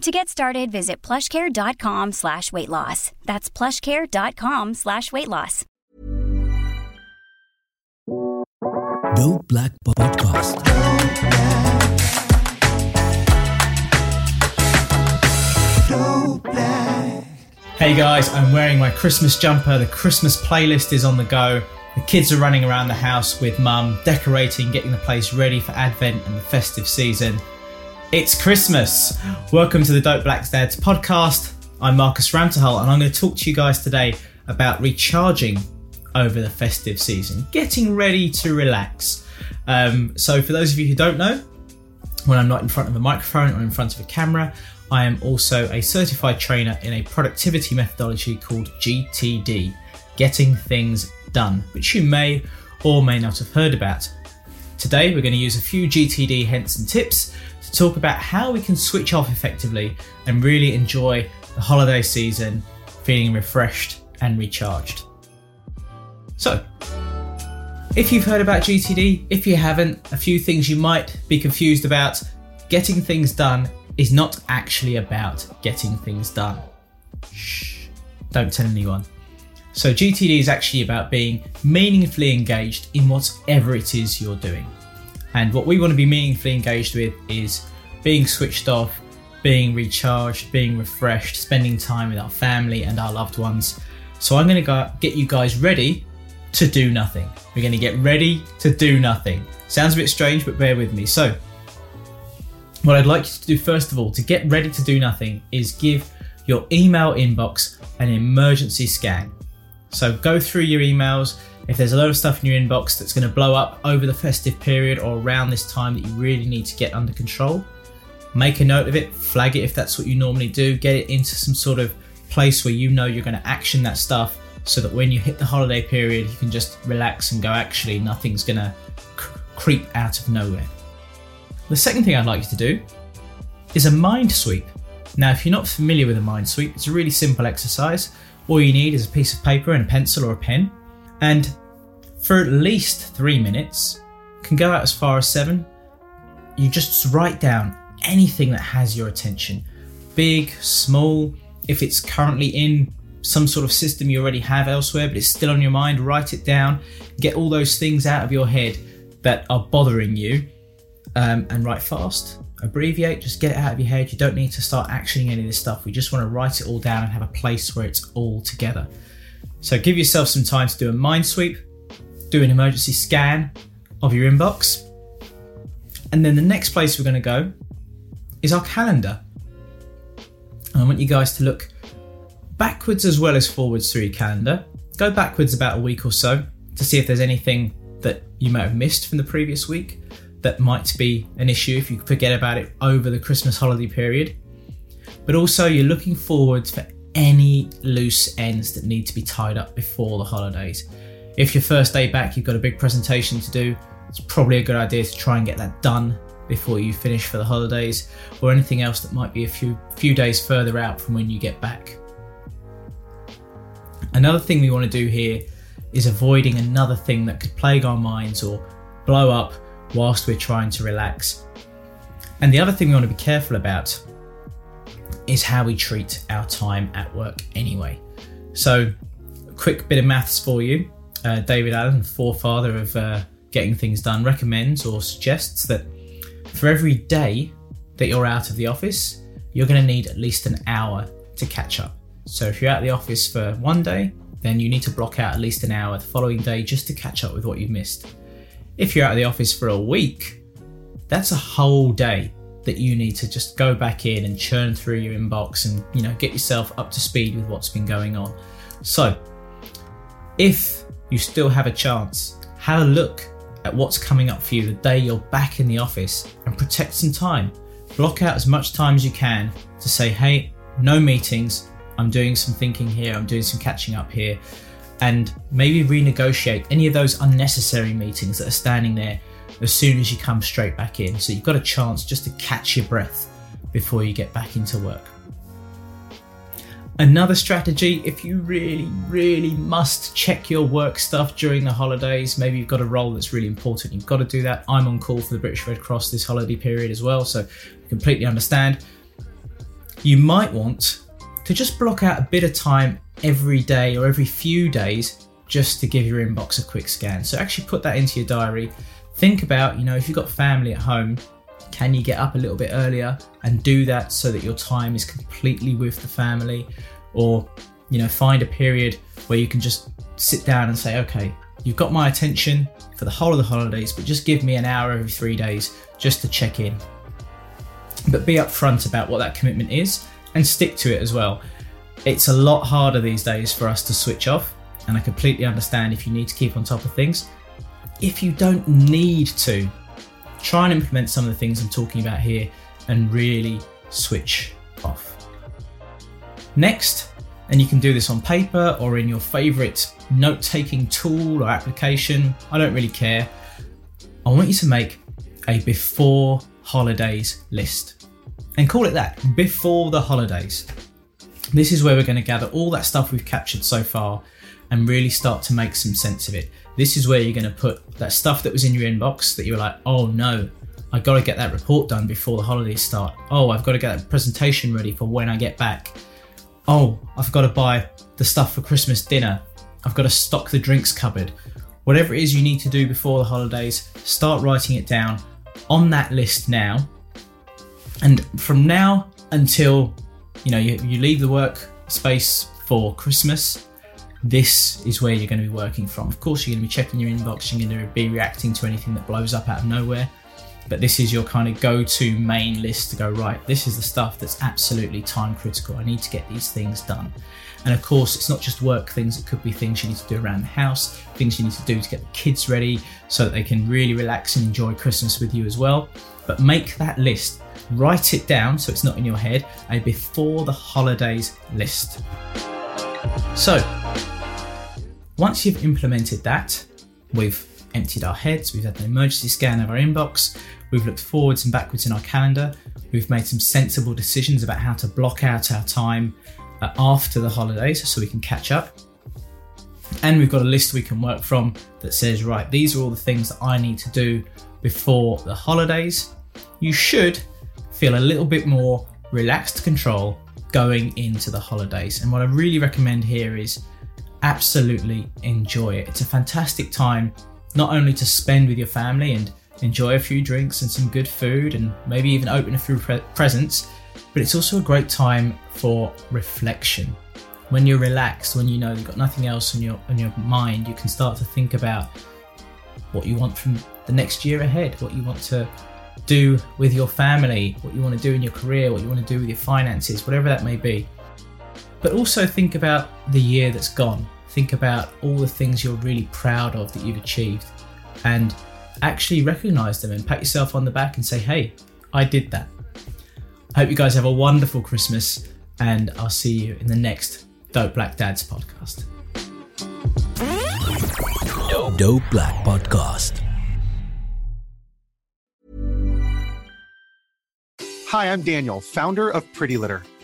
To get started, visit plushcare.com slash weight loss. That's plushcare.com slash weight loss. Dope Black Podcast. Hey guys, I'm wearing my Christmas jumper. The Christmas playlist is on the go. The kids are running around the house with mum, decorating, getting the place ready for Advent and the festive season. It's Christmas. Welcome to the Dope Black Dads podcast. I'm Marcus Ramterhall, and I'm going to talk to you guys today about recharging over the festive season, getting ready to relax. Um, so, for those of you who don't know, when I'm not in front of a microphone or in front of a camera, I am also a certified trainer in a productivity methodology called GTD, Getting Things Done, which you may or may not have heard about. Today, we're going to use a few GTD hints and tips to talk about how we can switch off effectively and really enjoy the holiday season feeling refreshed and recharged. So, if you've heard about GTD, if you haven't, a few things you might be confused about. Getting things done is not actually about getting things done. Shh, don't tell anyone. So, GTD is actually about being meaningfully engaged in whatever it is you're doing. And what we want to be meaningfully engaged with is being switched off, being recharged, being refreshed, spending time with our family and our loved ones. So, I'm going to get you guys ready to do nothing. We're going to get ready to do nothing. Sounds a bit strange, but bear with me. So, what I'd like you to do first of all to get ready to do nothing is give your email inbox an emergency scan. So, go through your emails. If there's a lot of stuff in your inbox that's going to blow up over the festive period or around this time that you really need to get under control, make a note of it, flag it if that's what you normally do, get it into some sort of place where you know you're going to action that stuff so that when you hit the holiday period, you can just relax and go, actually, nothing's going to c- creep out of nowhere. The second thing I'd like you to do is a mind sweep. Now, if you're not familiar with a mind sweep, it's a really simple exercise. All you need is a piece of paper and a pencil or a pen, and for at least three minutes, can go out as far as seven. You just write down anything that has your attention big, small, if it's currently in some sort of system you already have elsewhere, but it's still on your mind, write it down, get all those things out of your head that are bothering you, um, and write fast. Abbreviate, just get it out of your head. You don't need to start actioning any of this stuff. We just want to write it all down and have a place where it's all together. So give yourself some time to do a mind sweep, do an emergency scan of your inbox, and then the next place we're going to go is our calendar. And I want you guys to look backwards as well as forwards through your calendar. Go backwards about a week or so to see if there's anything that you might have missed from the previous week that might be an issue if you forget about it over the Christmas holiday period. But also, you're looking forward for any loose ends that need to be tied up before the holidays. If your first day back, you've got a big presentation to do, it's probably a good idea to try and get that done before you finish for the holidays, or anything else that might be a few few days further out from when you get back. Another thing we want to do here is avoiding another thing that could plague our minds or blow up whilst we're trying to relax. And the other thing we want to be careful about is how we treat our time at work anyway. So, quick bit of maths for you. Uh, David Allen, forefather of uh, getting things done, recommends or suggests that for every day that you're out of the office, you're going to need at least an hour to catch up. So if you're at the office for one day, then you need to block out at least an hour the following day just to catch up with what you've missed. If you're out of the office for a week, that's a whole day that you need to just go back in and churn through your inbox and you know get yourself up to speed with what's been going on. So, if you still have a chance, have a look at what's coming up for you the day you're back in the office and protect some time. Block out as much time as you can to say, hey, no meetings, I'm doing some thinking here, I'm doing some catching up here, and maybe renegotiate any of those unnecessary meetings that are standing there as soon as you come straight back in. So you've got a chance just to catch your breath before you get back into work. Another strategy, if you really, really must check your work stuff during the holidays, maybe you've got a role that's really important, you've got to do that. I'm on call for the British Red Cross this holiday period as well, so I completely understand. You might want to just block out a bit of time every day or every few days just to give your inbox a quick scan. So actually put that into your diary. Think about, you know, if you've got family at home, can you get up a little bit earlier and do that so that your time is completely with the family? Or, you know, find a period where you can just sit down and say, okay, you've got my attention for the whole of the holidays, but just give me an hour every three days just to check in. But be upfront about what that commitment is and stick to it as well. It's a lot harder these days for us to switch off, and I completely understand if you need to keep on top of things. If you don't need to, try and implement some of the things I'm talking about here and really switch off. Next, and you can do this on paper or in your favorite note taking tool or application, I don't really care. I want you to make a before holidays list and call it that before the holidays. This is where we're going to gather all that stuff we've captured so far and really start to make some sense of it. This is where you're going to put that stuff that was in your inbox that you were like, oh no, I got to get that report done before the holidays start. Oh, I've got to get that presentation ready for when I get back. Oh, I've got to buy the stuff for Christmas dinner. I've got to stock the drinks cupboard. Whatever it is you need to do before the holidays, start writing it down on that list now. And from now until you know you, you leave the work space for Christmas, this is where you're going to be working from. Of course, you're going to be checking your inbox, you're going to be reacting to anything that blows up out of nowhere. But this is your kind of go to main list to go, right, this is the stuff that's absolutely time critical. I need to get these things done. And of course, it's not just work things, it could be things you need to do around the house, things you need to do to get the kids ready so that they can really relax and enjoy Christmas with you as well. But make that list, write it down so it's not in your head, a before the holidays list. So, once you've implemented that, we've emptied our heads, we've had an emergency scan of our inbox, we've looked forwards and backwards in our calendar, we've made some sensible decisions about how to block out our time uh, after the holidays so we can catch up. And we've got a list we can work from that says, right, these are all the things that I need to do before the holidays. You should feel a little bit more relaxed control going into the holidays. And what I really recommend here is absolutely enjoy it. It's a fantastic time not only to spend with your family and enjoy a few drinks and some good food and maybe even open a few pre- presents, but it's also a great time for reflection. When you're relaxed, when you know you've got nothing else on your on your mind, you can start to think about what you want from the next year ahead, what you want to do with your family, what you want to do in your career, what you want to do with your finances, whatever that may be. But also think about the year that's gone. Think about all the things you're really proud of that you've achieved and actually recognize them and pat yourself on the back and say, hey, I did that. I hope you guys have a wonderful Christmas and I'll see you in the next Dope Black Dads podcast. Dope Black Podcast. Hi, I'm Daniel, founder of Pretty Litter.